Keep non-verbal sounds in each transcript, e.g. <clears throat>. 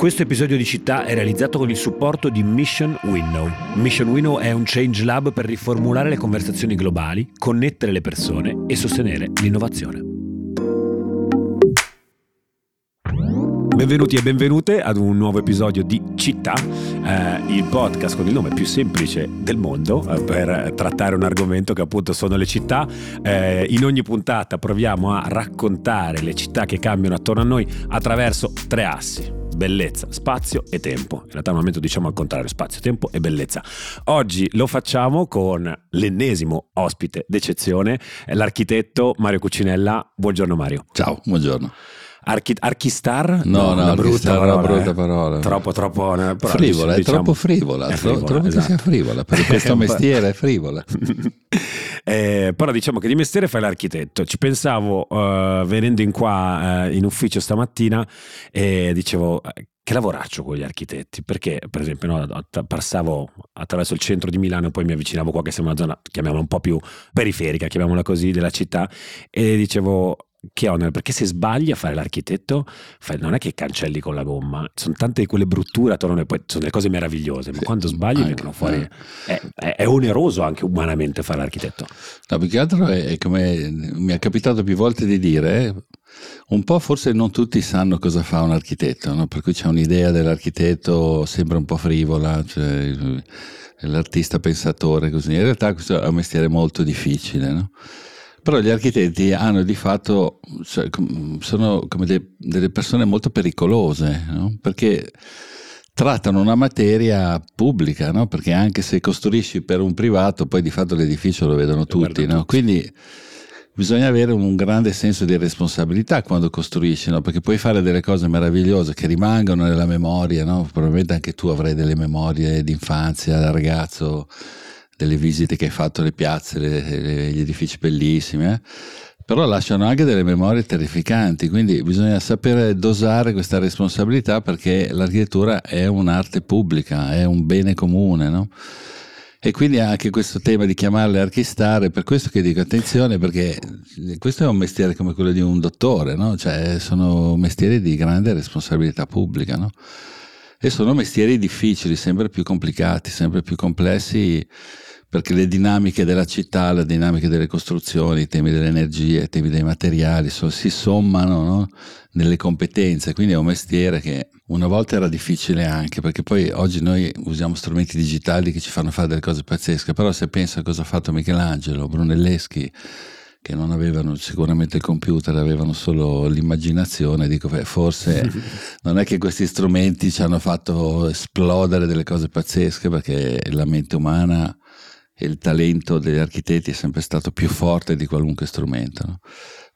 Questo episodio di città è realizzato con il supporto di Mission Winnow. Mission Winnow è un change lab per riformulare le conversazioni globali, connettere le persone e sostenere l'innovazione. Benvenuti e benvenute ad un nuovo episodio di Città, eh, il podcast con il nome più semplice del mondo eh, per trattare un argomento che appunto sono le città. Eh, in ogni puntata proviamo a raccontare le città che cambiano attorno a noi attraverso tre assi bellezza, spazio e tempo. In realtà normalmente diciamo al contrario, spazio, tempo e bellezza. Oggi lo facciamo con l'ennesimo ospite d'eccezione, l'architetto Mario Cucinella. Buongiorno Mario. Ciao, buongiorno. Archi- Archistar? No, no, una brutta parola. Una brutta parola. Troppo, troppo. Però, frivola, diciamo, è troppo frivola. È frivola trovo esatto. che sia frivola, perché questo <laughs> mestiere è frivola. <laughs> eh, però diciamo che di mestiere fai l'architetto. Ci pensavo uh, venendo in qua uh, in ufficio stamattina e dicevo eh, che lavoraccio con gli architetti perché per esempio no, passavo attraverso il centro di Milano e poi mi avvicinavo qua che siamo una zona chiamiamola un po' più periferica chiamiamola così della città e dicevo che onere, perché se sbagli a fare l'architetto, fai, non è che cancelli con la gomma, sono tante quelle brutture attorno e poi sono delle cose meravigliose, ma sì, quando sbagli vengono fuori. Eh. È, è, è, oneroso anche umanamente fare l'architetto. No, più che altro è, è, come mi è capitato più volte di dire, un po' forse non tutti sanno cosa fa un architetto, no? per cui c'è un'idea dell'architetto sempre un po' frivola, cioè l'artista pensatore, così. In realtà questo è un mestiere molto difficile, no? Però gli architetti hanno di fatto, cioè, sono come de, delle persone molto pericolose, no? perché trattano una materia pubblica, no? perché anche se costruisci per un privato, poi di fatto l'edificio lo vedono tutti. No? Quindi bisogna avere un grande senso di responsabilità quando costruisci, perché puoi fare delle cose meravigliose che rimangono nella memoria, probabilmente anche tu avrai delle memorie d'infanzia da ragazzo delle visite che hai fatto alle piazze, le, le, gli edifici bellissimi, eh? però lasciano anche delle memorie terrificanti, quindi bisogna sapere dosare questa responsabilità perché l'architettura è un'arte pubblica, è un bene comune, no? E quindi anche questo tema di chiamarle archistare, per questo che dico attenzione, perché questo è un mestiere come quello di un dottore, no? Cioè sono mestieri di grande responsabilità pubblica, no? E sono mestieri difficili, sempre più complicati, sempre più complessi perché le dinamiche della città, le dinamiche delle costruzioni, i temi dell'energia, i temi dei materiali so, si sommano no? nelle competenze, quindi è un mestiere che una volta era difficile anche, perché poi oggi noi usiamo strumenti digitali che ci fanno fare delle cose pazzesche, però se penso a cosa ha fatto Michelangelo, Brunelleschi, che non avevano sicuramente il computer, avevano solo l'immaginazione, dico forse <laughs> non è che questi strumenti ci hanno fatto esplodere delle cose pazzesche perché la mente umana il talento degli architetti è sempre stato più forte di qualunque strumento. No?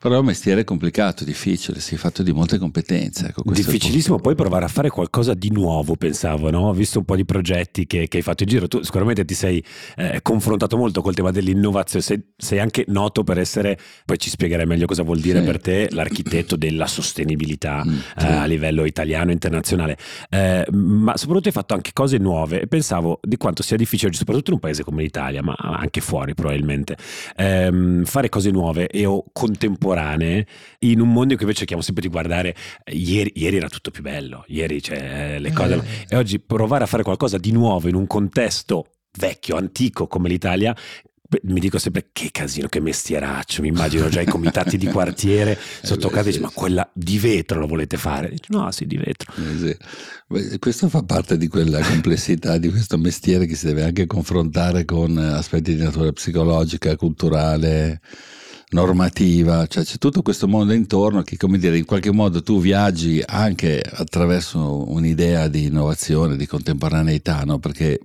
Però è un mestiere complicato, difficile, si è fatto di molte competenze. Ecco, Difficilissimo poi provare a fare qualcosa di nuovo, pensavo, no? Ho visto un po' di progetti che, che hai fatto in giro, tu sicuramente ti sei eh, confrontato molto col tema dell'innovazione, sei, sei, anche noto per essere, poi ci spiegherai meglio cosa vuol dire sì. per te, l'architetto della sostenibilità mm, sì. eh, a livello italiano e internazionale, eh, ma soprattutto hai fatto anche cose nuove e pensavo di quanto sia difficile, soprattutto in un paese come l'Italia, ma anche fuori probabilmente, ehm, fare cose nuove e o contemporanee contemporanee in un mondo in cui invece cerchiamo sempre di guardare ieri, ieri era tutto più bello, ieri cioè, le cose... Eh. E oggi provare a fare qualcosa di nuovo in un contesto vecchio, antico come l'Italia, mi dico sempre che casino, che mestieraccio, mi immagino già i comitati di quartiere <laughs> eh sotto casa, sì. ma quella di vetro lo volete fare? Dice, no, sì, di vetro. Eh sì. Questo fa parte di quella complessità di questo mestiere che si deve anche confrontare con aspetti di natura psicologica, culturale, normativa, cioè c'è tutto questo mondo intorno che, come dire, in qualche modo tu viaggi anche attraverso un'idea di innovazione, di contemporaneità, no? perché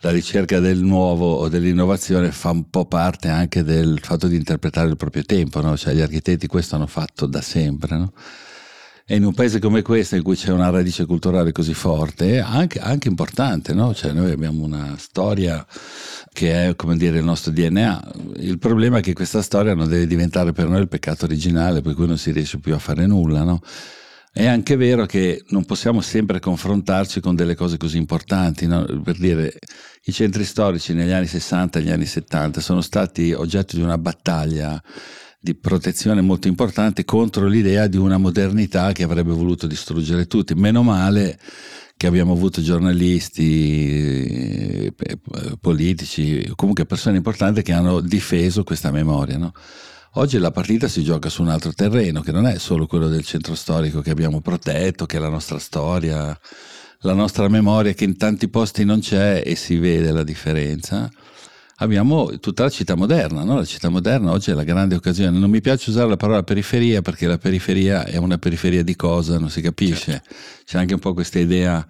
la ricerca del nuovo o dell'innovazione fa un po' parte anche del fatto di interpretare il proprio tempo, no? cioè gli architetti questo hanno fatto da sempre. No? E in un paese come questo, in cui c'è una radice culturale così forte, anche, anche importante, no? Cioè noi abbiamo una storia che è, come dire, il nostro DNA. Il problema è che questa storia non deve diventare per noi il peccato originale, per cui non si riesce più a fare nulla, no? È anche vero che non possiamo sempre confrontarci con delle cose così importanti, no? per dire i centri storici negli anni 60 e negli anni 70 sono stati oggetto di una battaglia di protezione molto importante contro l'idea di una modernità che avrebbe voluto distruggere tutti. Meno male che abbiamo avuto giornalisti, eh, politici, comunque persone importanti che hanno difeso questa memoria. No? Oggi la partita si gioca su un altro terreno, che non è solo quello del centro storico che abbiamo protetto, che è la nostra storia, la nostra memoria che in tanti posti non c'è e si vede la differenza. Abbiamo tutta la città moderna, no? la città moderna oggi è la grande occasione. Non mi piace usare la parola periferia perché la periferia è una periferia di cosa, non si capisce. Certo. C'è anche un po' questa idea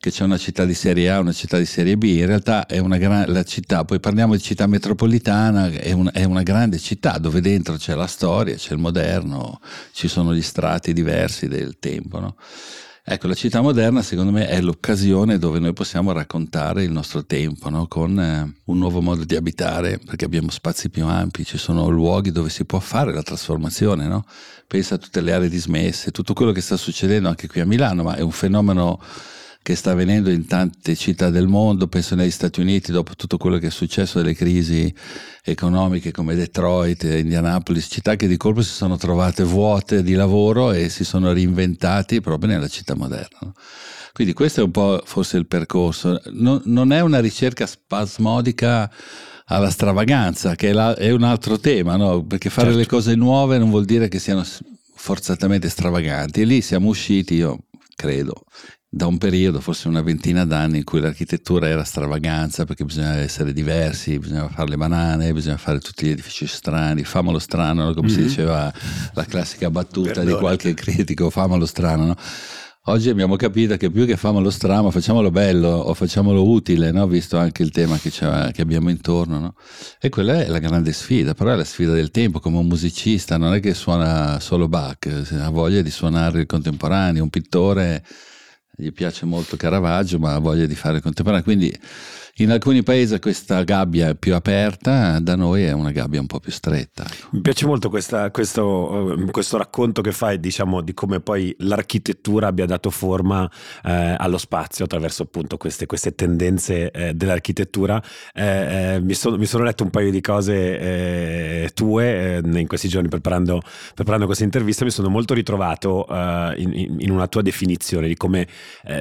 che c'è una città di serie A, una città di serie B, in realtà è una gran, la città, poi parliamo di città metropolitana, è, un, è, una grande città dove dentro c'è la storia, c'è il moderno, ci sono gli strati diversi del tempo. No? Ecco, la città moderna secondo me è l'occasione dove noi possiamo raccontare il nostro tempo no? con eh, un nuovo modo di abitare, perché abbiamo spazi più ampi, ci sono luoghi dove si può fare la trasformazione. No? Pensa a tutte le aree dismesse, tutto quello che sta succedendo anche qui a Milano, ma è un fenomeno che sta avvenendo in tante città del mondo, penso negli Stati Uniti dopo tutto quello che è successo delle crisi economiche come Detroit, Indianapolis, città che di colpo si sono trovate vuote di lavoro e si sono reinventati proprio nella città moderna. Quindi questo è un po' forse il percorso. Non, non è una ricerca spasmodica alla stravaganza, che è, la, è un altro tema, no? perché fare certo. le cose nuove non vuol dire che siano forzatamente stravaganti. E lì siamo usciti, io credo, da un periodo, forse una ventina d'anni, in cui l'architettura era stravaganza perché bisognava essere diversi, bisognava fare le banane, bisognava fare tutti gli edifici strani, famolo strano, no? come mm-hmm. si diceva la classica battuta Perdone. di qualche critico, famolo strano. No? Oggi abbiamo capito che più che famolo strano, facciamolo bello o facciamolo utile, no? visto anche il tema che, che abbiamo intorno. E quella è la grande sfida, però è la sfida del tempo, come un musicista, non è che suona solo Bach, ha voglia di suonare il contemporaneo, un pittore gli piace molto Caravaggio ma ha voglia di fare contemporaneo, quindi in alcuni paesi questa gabbia è più aperta, da noi è una gabbia un po' più stretta. Mi piace molto questa, questo, eh, questo, racconto che fai diciamo, di come poi l'architettura abbia dato forma eh, allo spazio attraverso appunto queste, queste tendenze eh, dell'architettura. Eh, eh mi, so, mi, sono letto un paio di cose eh, tue in questi giorni preparando, preparando, questa intervista, mi sono molto ritrovato in, in, una tua definizione di come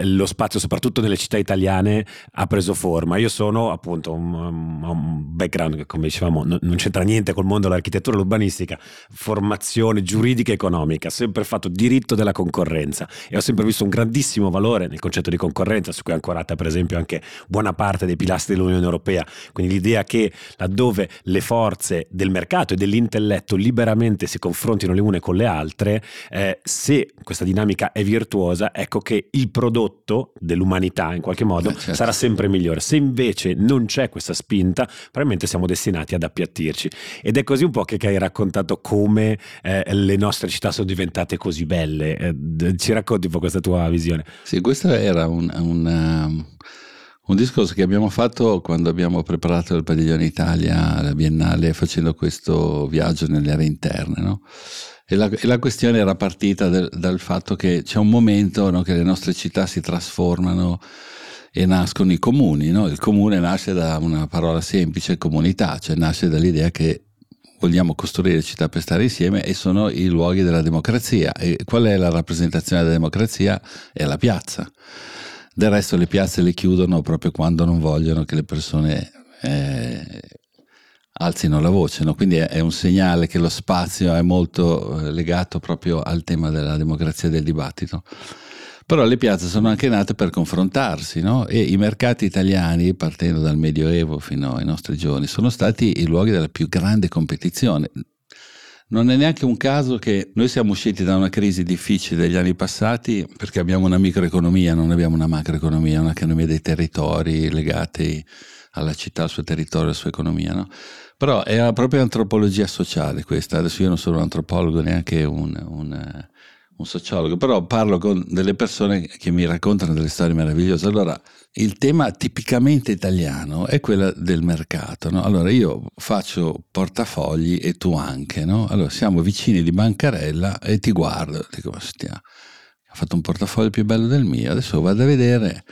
lo spazio, soprattutto nelle città italiane, ha preso forma. Io io sono appunto un, un background che come dicevamo non c'entra niente col mondo dell'architettura e l'urbanistica, formazione giuridica e economica, sempre fatto diritto della concorrenza e ho sempre visto un grandissimo valore nel concetto di concorrenza su cui è ancorata per esempio anche buona parte dei pilastri dell'Unione Europea, quindi l'idea che laddove le forze del mercato e dell'intelletto liberamente si confrontino le une con le altre, eh, se questa dinamica è virtuosa, ecco che il prodotto dell'umanità in qualche modo eh, certo. sarà sempre migliore. Se invece non c'è questa spinta, probabilmente siamo destinati ad appiattirci. Ed è così un po' che, hai raccontato come eh, le nostre città sono diventate così belle. Eh, ci racconti un po' questa tua visione? Sì, questo era un, un, um, un discorso che abbiamo fatto quando abbiamo preparato il Padiglione Italia, la Biennale, facendo questo viaggio nelle aree interne. No? E la, e la, questione era partita del, dal fatto che c'è un momento no, che le nostre città si trasformano e nascono i comuni. No? Il comune nasce da una parola semplice, comunità, cioè nasce dall'idea che vogliamo costruire città per stare insieme e sono i luoghi della democrazia. E qual è la rappresentazione della democrazia? È la piazza. Del resto le piazze le chiudono proprio quando non vogliono che le persone eh, alzino la voce, no? quindi è, un segnale che lo spazio è molto eh, legato proprio al tema della democrazia del dibattito. Però le piazze sono anche nate per confrontarsi no? e i mercati italiani, partendo dal Medioevo fino ai nostri giorni, sono stati i luoghi della più grande competizione. Non è neanche un caso che noi siamo usciti da una crisi difficile degli anni passati perché abbiamo una microeconomia, non abbiamo una macroeconomia, un'economia dei territori legati alla città, al suo territorio, alla sua economia. No? Però è proprio antropologia sociale questa. Adesso io non sono un antropologo, neanche un, un un sociologo, però parlo con delle persone che mi raccontano delle storie meravigliose. Allora, il tema tipicamente italiano è quello del mercato. No? Allora, io faccio portafogli e tu anche. No? Allora, siamo vicini di bancarella e ti guardo, dico, ostia, ho fatto un portafoglio più bello del mio, adesso vado a vedere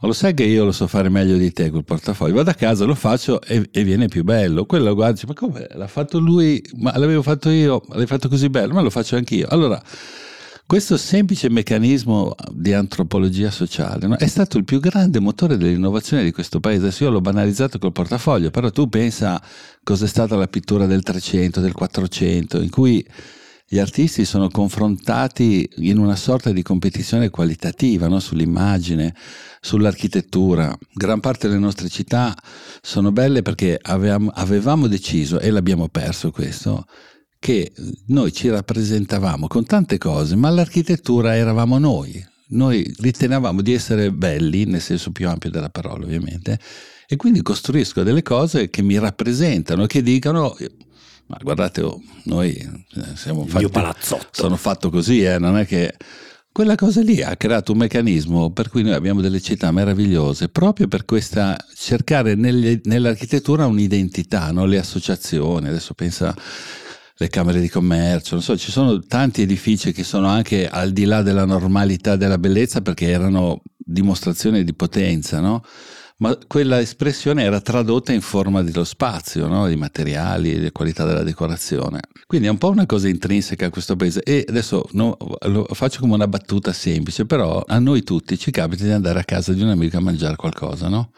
Ma lo sai che io lo so fare meglio di te quel portafoglio? Vado a casa, lo faccio e, e viene più bello. Quello guardi, ma come? L'ha fatto lui? Ma l'avevo fatto io? L'hai fatto così bello? Ma lo faccio anch'io. Allora, questo semplice meccanismo di antropologia sociale no? è stato il più grande motore dell'innovazione di questo paese. Adesso io l'ho banalizzato col portafoglio, però tu pensa cos'è stata la pittura del 300, del 400, in cui gli artisti sono confrontati in una sorta di competizione qualitativa no? sull'immagine, sull'architettura. Gran parte delle nostre città sono belle perché avevamo, avevamo deciso, e l'abbiamo perso questo, che noi ci rappresentavamo con tante cose, ma l'architettura eravamo noi. Noi ritenevamo di essere belli, nel senso più ampio della parola ovviamente, e quindi costruisco delle cose che mi rappresentano, che dicono ma guardate, oh, noi eh, siamo fatti, palazzotto. sono fatto così, eh, non è che quella cosa lì ha creato un meccanismo per cui noi abbiamo delle città meravigliose proprio per questa cercare nelle, nell'architettura un'identità, no? le associazioni, adesso pensa le camere di commercio, non so, ci sono tanti edifici che sono anche al di là della normalità della bellezza perché erano dimostrazioni di potenza, no? Ma quella espressione era tradotta in forma dello spazio, no? di materiali, di qualità della decorazione. Quindi è un po' una cosa intrinseca a questo paese e adesso no, lo faccio come una battuta semplice, però a noi tutti ci capita di andare a casa di un amico a mangiare qualcosa, no?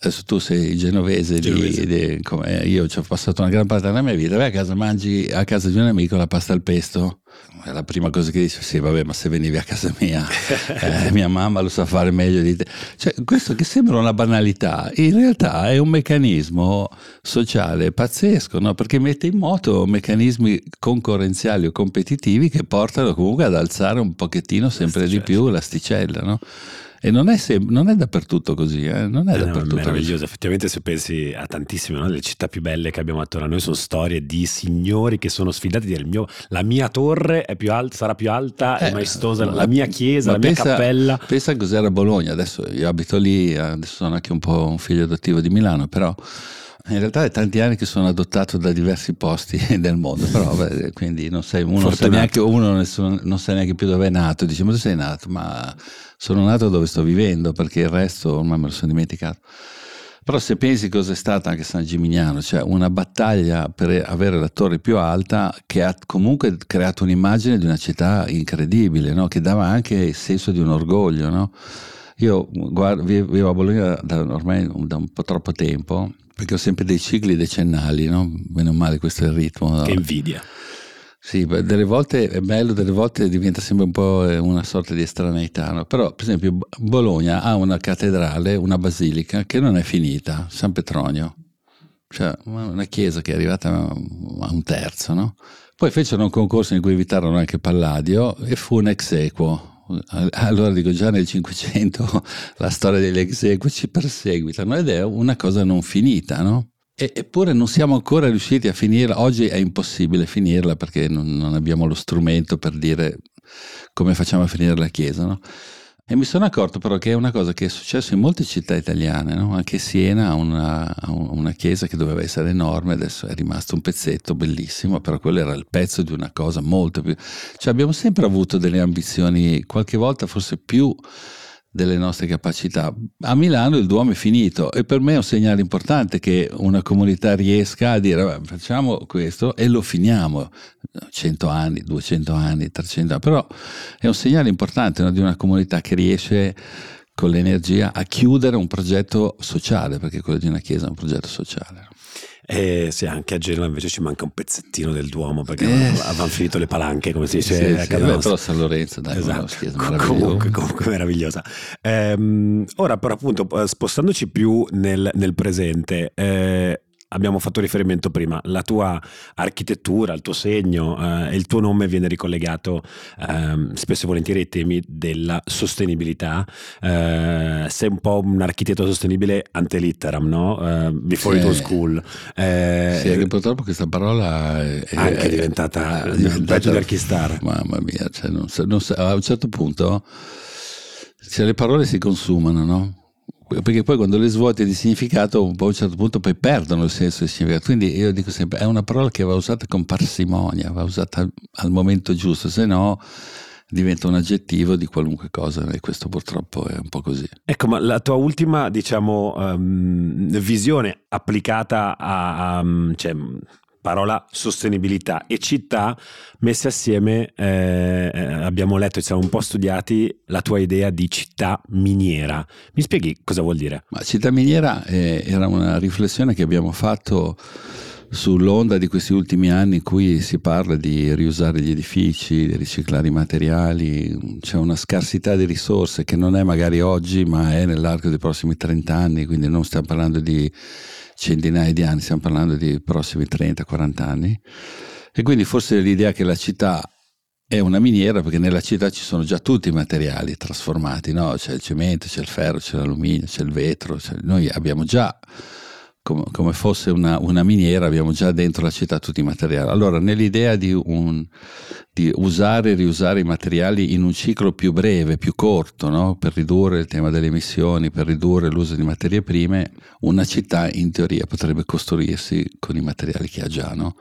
Adesso tu sei genovese, genovese. Di, di, come io ci ho passato una gran parte della mia vita, vai a casa, mangi a casa di un amico la pasta al pesto la prima cosa che dice, sì vabbè ma se venivi a casa mia, <laughs> eh, mia mamma lo sa fare meglio di te. Cioè, questo che sembra una banalità, in realtà è un meccanismo sociale pazzesco, no? perché mette in moto meccanismi concorrenziali o competitivi che portano comunque ad alzare un pochettino sempre di più l'asticella. No? E non è, sem- non è, dappertutto così, eh? non è eh dappertutto no, meraviglioso. Così. Effettivamente, se pensi a tantissime, no? le città più belle che abbiamo attorno a noi sono storie di signori che sono sfidati dire mio, la mia torre più alta, sarà più alta eh, e maestosa, la, la, mia chiesa, la pensa, mia cappella. Pensa a cos'era Bologna, adesso io abito lì, adesso sono anche un po' un figlio adottivo di Milano, però in realtà è tanti anni che sono adottato da diversi posti <laughs> del mondo, però beh, quindi non sei, uno, sa neanche, uno non sa neanche più dove è nato, dice ma dove sei nato? Ma sono nato dove sto vivendo perché il resto ormai me lo sono dimenticato. Però se pensi cosa è stata anche San Gimignano, cioè una battaglia per avere la torre più alta che ha comunque creato un'immagine di una città incredibile, no? che dava anche il senso di un orgoglio. No? Io guardo, vivo a Bologna da, ormai da un po' troppo tempo perché ho sempre dei cicli decennali, no? Meno male questo è il ritmo. Che invidia. Sì, delle volte è bello, delle volte diventa sempre un po' una sorta di estraneità, no? però per esempio Bologna ha una cattedrale, una basilica che non è finita, San Petronio, cioè una chiesa che è arrivata a un terzo, no? Poi fecero un concorso in cui invitarono anche Palladio e fu un ex equo, allora dico già nel 500 <laughs> la storia degli exequi ci perseguitano ed è una cosa non finita, no? Eppure non siamo ancora riusciti a finirla, oggi è impossibile finirla perché non, non abbiamo lo strumento per dire come facciamo a finire la Chiesa, no? E mi sono accorto però che è una cosa che è successa in molte città italiane, no? anche Siena ha una, una, chiesa che doveva essere enorme, adesso è rimasto un pezzetto bellissimo, però quello era il pezzo di una cosa molto più... Cioè abbiamo sempre avuto delle ambizioni, qualche volta forse più delle nostre capacità. A Milano il Duomo è finito e per me è un segnale importante che una comunità riesca a dire facciamo questo e lo finiamo. 100 anni, 200 anni, 300 anni, però è un segnale importante no, di una comunità che riesce con l'energia a chiudere un progetto sociale, perché quello di una chiesa è un progetto sociale. E sì, anche a Genova invece ci manca un pezzettino del Duomo perché eh, avevano finito le palanche, come si dice sì, a casa sì, però San Lorenzo, dai, esatto. comunque, comunque meravigliosa. Ehm, ora però appunto spostandoci più nel, nel presente, eh, abbiamo fatto riferimento prima, la tua architettura, il tuo segno eh, e il tuo nome viene ricollegato eh, spesso e volentieri ai temi della sostenibilità. Eh, sei un po' un architetto sostenibile ante litteram, no? Eh, before sì. it was cool. Eh, sì, che purtroppo questa parola è, anche è diventata, è diventata di Archistar. Mamma mia, cioè non, non, a un certo punto cioè, le parole si consumano, no? Perché poi quando le svuoti di significato a un certo punto poi perdono il senso di significato quindi io dico sempre è una parola che va usata con parsimonia va usata al momento giusto se no diventa un aggettivo di qualunque cosa e questo purtroppo è un po' così. Ecco, ma la tua ultima, diciamo, um, visione applicata a, a cioè, parola sostenibilità e città messe assieme, eh, abbiamo letto e siamo un po' studiati la tua idea di città miniera. Mi spieghi cosa vuol dire? Ma città miniera eh, era una riflessione che abbiamo fatto sull'onda di questi ultimi anni in cui si parla di riusare gli edifici, di riciclare i materiali, c'è una scarsità di risorse che non è magari oggi ma è nell'arco dei prossimi 30 anni, quindi non stiamo parlando di centinaia di anni, stiamo parlando di prossimi 30-40 anni. E quindi forse l'idea che la città è una miniera perché nella città ci sono già tutti i materiali trasformati, no? c'è il cemento, c'è il ferro, c'è l'alluminio, c'è il vetro, c'è... noi abbiamo già come, come fosse una, una, miniera, abbiamo già dentro la città tutti i materiali. Allora, nell'idea di, un, di usare e riusare i materiali in un ciclo più breve, più corto, no? per ridurre il tema delle emissioni, per ridurre l'uso di materie prime, una città in teoria potrebbe costruirsi con i materiali che ha già, no?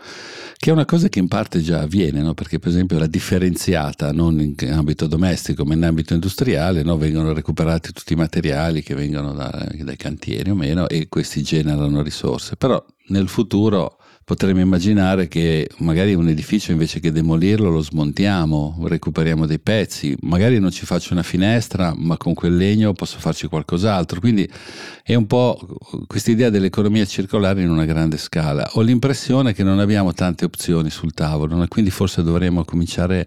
che è una cosa che in parte già avviene, no? perché per esempio la differenziata non in ambito domestico ma in ambito industriale vengono recuperati tutti i materiali che vengono da, dai cantieri o meno e questi generano risorse, però nel futuro potremmo immaginare che magari un edificio invece che demolirlo lo smontiamo, recuperiamo dei pezzi, magari non ci faccio una finestra, ma con quel legno posso farci qualcos'altro. Quindi è un po' questa idea dell'economia circolare in una grande scala. Ho l'impressione che non abbiamo tante opzioni sul tavolo quindi forse dovremmo cominciare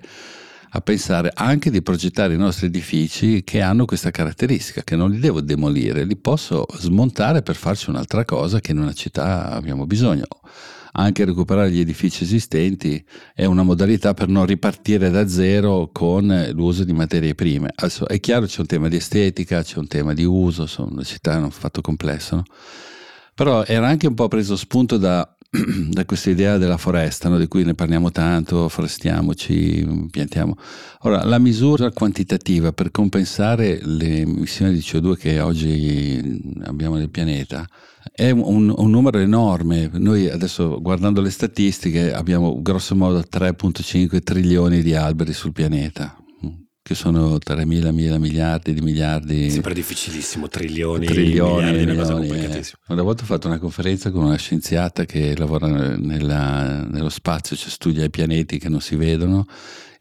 a pensare anche di progettare i nostri edifici che hanno questa caratteristica, che non li devo demolire, li posso smontare per farci un'altra cosa che in una città abbiamo bisogno. Anche recuperare gli edifici esistenti è una modalità per non ripartire da zero con l'uso di materie prime. Adesso è chiaro c'è un tema di estetica, c'è un tema di uso, sono, le città hanno fatto complesso, no? però era anche un po' preso spunto da <clears throat> da questa idea della foresta, no? di cui ne parliamo tanto, forestiamoci, piantiamo. Ora, la misura quantitativa per compensare le emissioni di CO2 che oggi abbiamo nel pianeta è un, un numero enorme. Noi adesso, guardando le statistiche, abbiamo grosso modo 3,5 trilioni di alberi sul pianeta che sono 3.000 mila miliardi di miliardi. Sembra difficilissimo, trilioni, trilioni miliardi, milioni, una cosa. Eh. Una volta ho fatto una conferenza con una scienziata che lavora nella, nello spazio, cioè studia i pianeti che non si vedono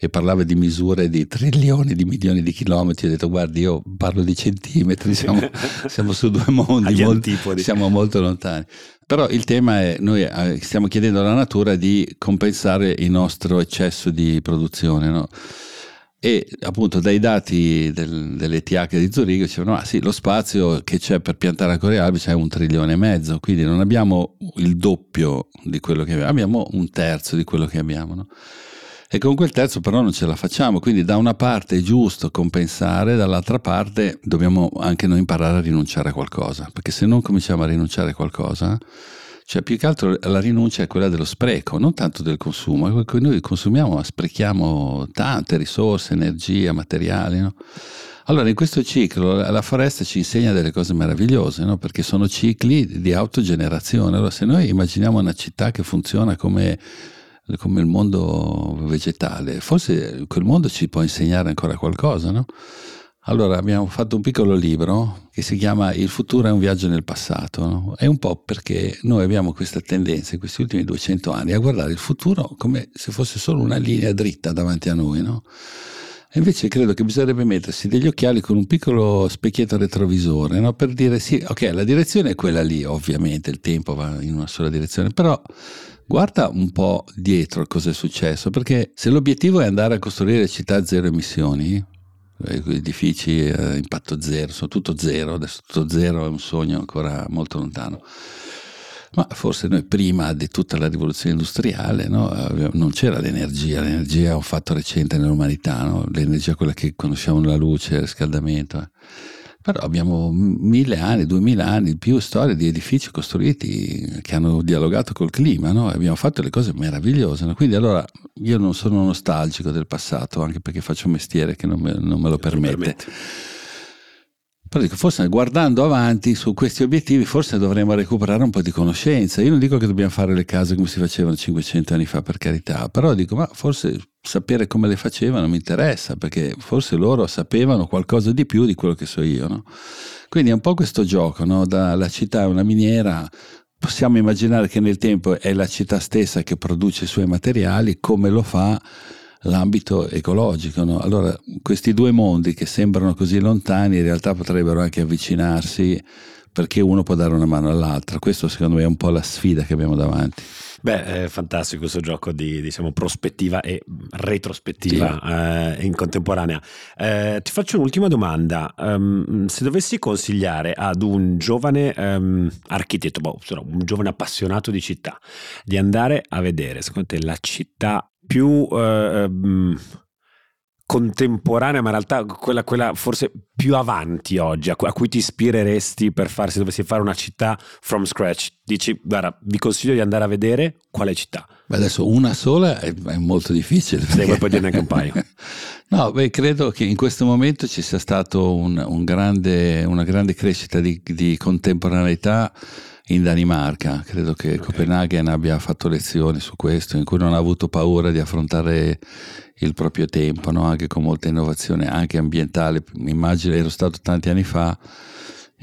e parlava di misure di trilioni di milioni di chilometri. Ho detto, guardi, io parlo di centimetri, siamo, <laughs> siamo su due mondi, molto, siamo molto lontani. Però il tema è, noi eh, stiamo chiedendo alla natura di compensare il nostro eccesso di produzione, no? E appunto dai dati del, dell'ETH di Zurigo dicevano ah sì lo spazio che c'è per piantare ancora alberi c'è un trilione e mezzo quindi non abbiamo il doppio di quello che abbiamo abbiamo un terzo di quello che abbiamo no? e con quel terzo però non ce la facciamo quindi da una parte è giusto compensare dall'altra parte dobbiamo anche noi imparare a rinunciare a qualcosa perché se non cominciamo a rinunciare a qualcosa cioè, più che altro la rinuncia è quella dello spreco, non tanto del consumo. Noi consumiamo, sprechiamo tante risorse, energia, materiali. No? Allora, in questo ciclo la foresta ci insegna delle cose meravigliose, no? perché sono cicli di autogenerazione. Allora, se noi immaginiamo una città che funziona come, come il mondo vegetale, forse quel mondo ci può insegnare ancora qualcosa, no? Allora abbiamo fatto un piccolo libro che si chiama Il futuro è un viaggio nel passato. No? È un po' perché noi abbiamo questa tendenza in questi ultimi 200 anni a guardare il futuro come se fosse solo una linea dritta davanti a noi. No? E invece credo che bisognerebbe mettersi degli occhiali con un piccolo specchietto retrovisore no? per dire sì, ok, la direzione è quella lì, ovviamente il tempo va in una sola direzione, però guarda un po' dietro cosa è successo, perché se l'obiettivo è andare a costruire città zero emissioni, edifici a impatto zero, sono tutto zero, adesso tutto zero è un sogno ancora molto lontano. Ma forse noi prima di tutta la rivoluzione industriale no, non c'era l'energia, l'energia è un fatto recente nell'umanità, no? l'energia quella che conosciamo la luce, il riscaldamento. Eh. Però abbiamo mille anni, duemila anni più storie di edifici costruiti che hanno dialogato col clima, no? abbiamo fatto le cose meravigliose. No? Quindi allora io non sono nostalgico del passato, anche perché faccio un mestiere che non me, non me lo permette. Però dico, forse guardando avanti su questi obiettivi, forse dovremmo recuperare un po' di conoscenza. Io non dico che dobbiamo fare le case come si facevano 500 anni fa, per carità, però dico, ma forse sapere come le facevano mi interessa, perché forse loro sapevano qualcosa di più di quello che so io. No? Quindi è un po' questo gioco, no? da la città è una miniera, possiamo immaginare che nel tempo è la città stessa che produce i suoi materiali, come lo fa l'ambito ecologico. No? Allora, questi due mondi che sembrano così lontani in realtà potrebbero anche avvicinarsi perché uno può dare una mano all'altra. Questo secondo me è un po' la sfida che abbiamo davanti. Beh, è fantastico questo gioco di diciamo, prospettiva e retrospettiva sì. eh, in contemporanea. Eh, ti faccio un'ultima domanda. Um, se dovessi consigliare ad un giovane um, architetto, boh, un giovane appassionato di città, di andare a vedere, secondo te, la città più... Uh, um, contemporanea, ma in realtà quella, quella, forse più avanti oggi, a, cui ti ispireresti per fare, se dovessi fare una città from scratch? Dici, guarda, vi consiglio di andare a vedere quale città. Beh, adesso una sola è, è molto difficile. Perché... Se puoi dirne anche un paio. <laughs> no, beh, credo che in questo momento ci sia stata un, un grande, una grande crescita di, di contemporaneità in Danimarca. Credo che okay. Copenaghen abbia fatto lezioni su questo, in cui non ha avuto paura di affrontare il proprio tempo, no? anche con molta innovazione, anche ambientale. Immagino, ero stato tanti anni fa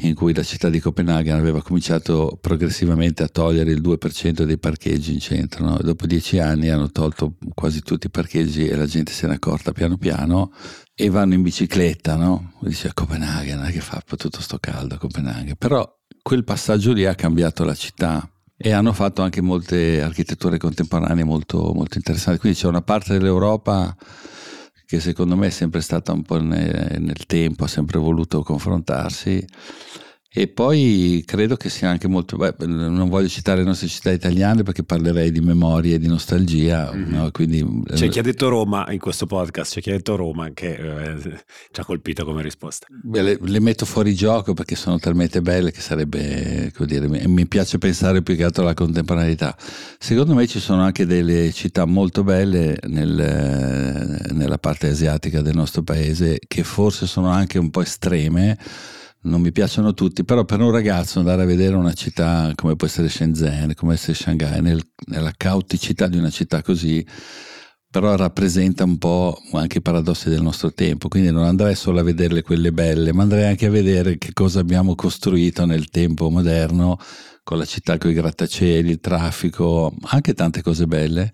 in cui la città di Copenaghen aveva cominciato progressivamente a togliere il 2% dei parcheggi in centro. No? Dopo dieci anni hanno tolto quasi tutti i parcheggi e la gente se n'è accorta piano piano e vanno in bicicletta. No? Dice Copenaghen, che fa tutto sto caldo a Copenaghen. Però quel passaggio lì ha cambiato la città e hanno fatto anche molte architetture contemporanee molto, molto interessanti. Quindi c'è una parte dell'Europa che secondo me è sempre stata un po' nel, nel tempo, ha sempre voluto confrontarsi e poi credo che sia anche molto, beh, non voglio citare le nostre città italiane perché parlerei di memoria e di nostalgia. Mm-hmm. No? Quindi, c'è eh, chi ha detto Roma in questo podcast, c'è chi ha detto Roma che eh, ci ha colpito come risposta. Beh, le, le, metto fuori gioco perché sono talmente belle che sarebbe, come dire, mi, mi, piace pensare più che altro alla contemporaneità. Secondo me ci sono anche delle città molto belle nel, nella parte asiatica del nostro paese che forse sono anche un po' estreme non mi piacciono tutti, però per un ragazzo andare a vedere una città come può essere Shenzhen, come essere Shanghai, nel, nella cauticità di una città così, però rappresenta un po' anche i paradossi del nostro tempo, quindi non andrei solo a vedere quelle belle, ma andrei anche a vedere che cosa abbiamo costruito nel tempo moderno con la città, con i grattacieli, il traffico, anche tante cose belle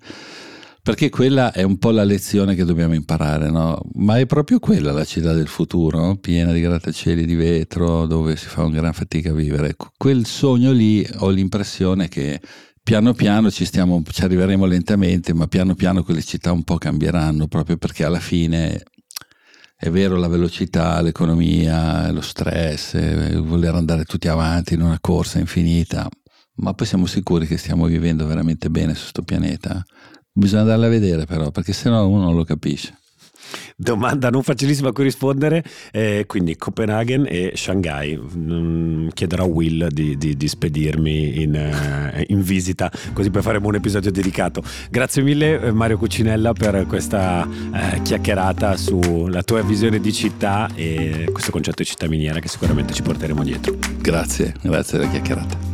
perché quella è un po' la lezione che dobbiamo imparare, no? Ma è proprio quella la città del futuro, piena di grattacieli di vetro, dove si fa una gran fatica a vivere. Quel sogno lì ho l'impressione che piano piano ci, stiamo, ci arriveremo lentamente, ma piano piano quelle città un po' cambieranno, proprio perché alla fine è vero la velocità, l'economia, lo stress, eh, voler andare tutti avanti in una corsa infinita, ma poi siamo sicuri che stiamo vivendo veramente bene su questo pianeta Bisogna andarla a vedere però, perché sennò uno non lo capisce. Domanda non facilissima a cui rispondere, eh, quindi Copenaghen e Shanghai. Mm, chiederò a Will di, di, di spedirmi in, eh, in, visita, così poi faremo un episodio dedicato. Grazie mille eh, Mario Cucinella per questa eh, chiacchierata sulla tua visione di città e questo concetto di città miniera che sicuramente ci porteremo dietro. Grazie, grazie della chiacchierata.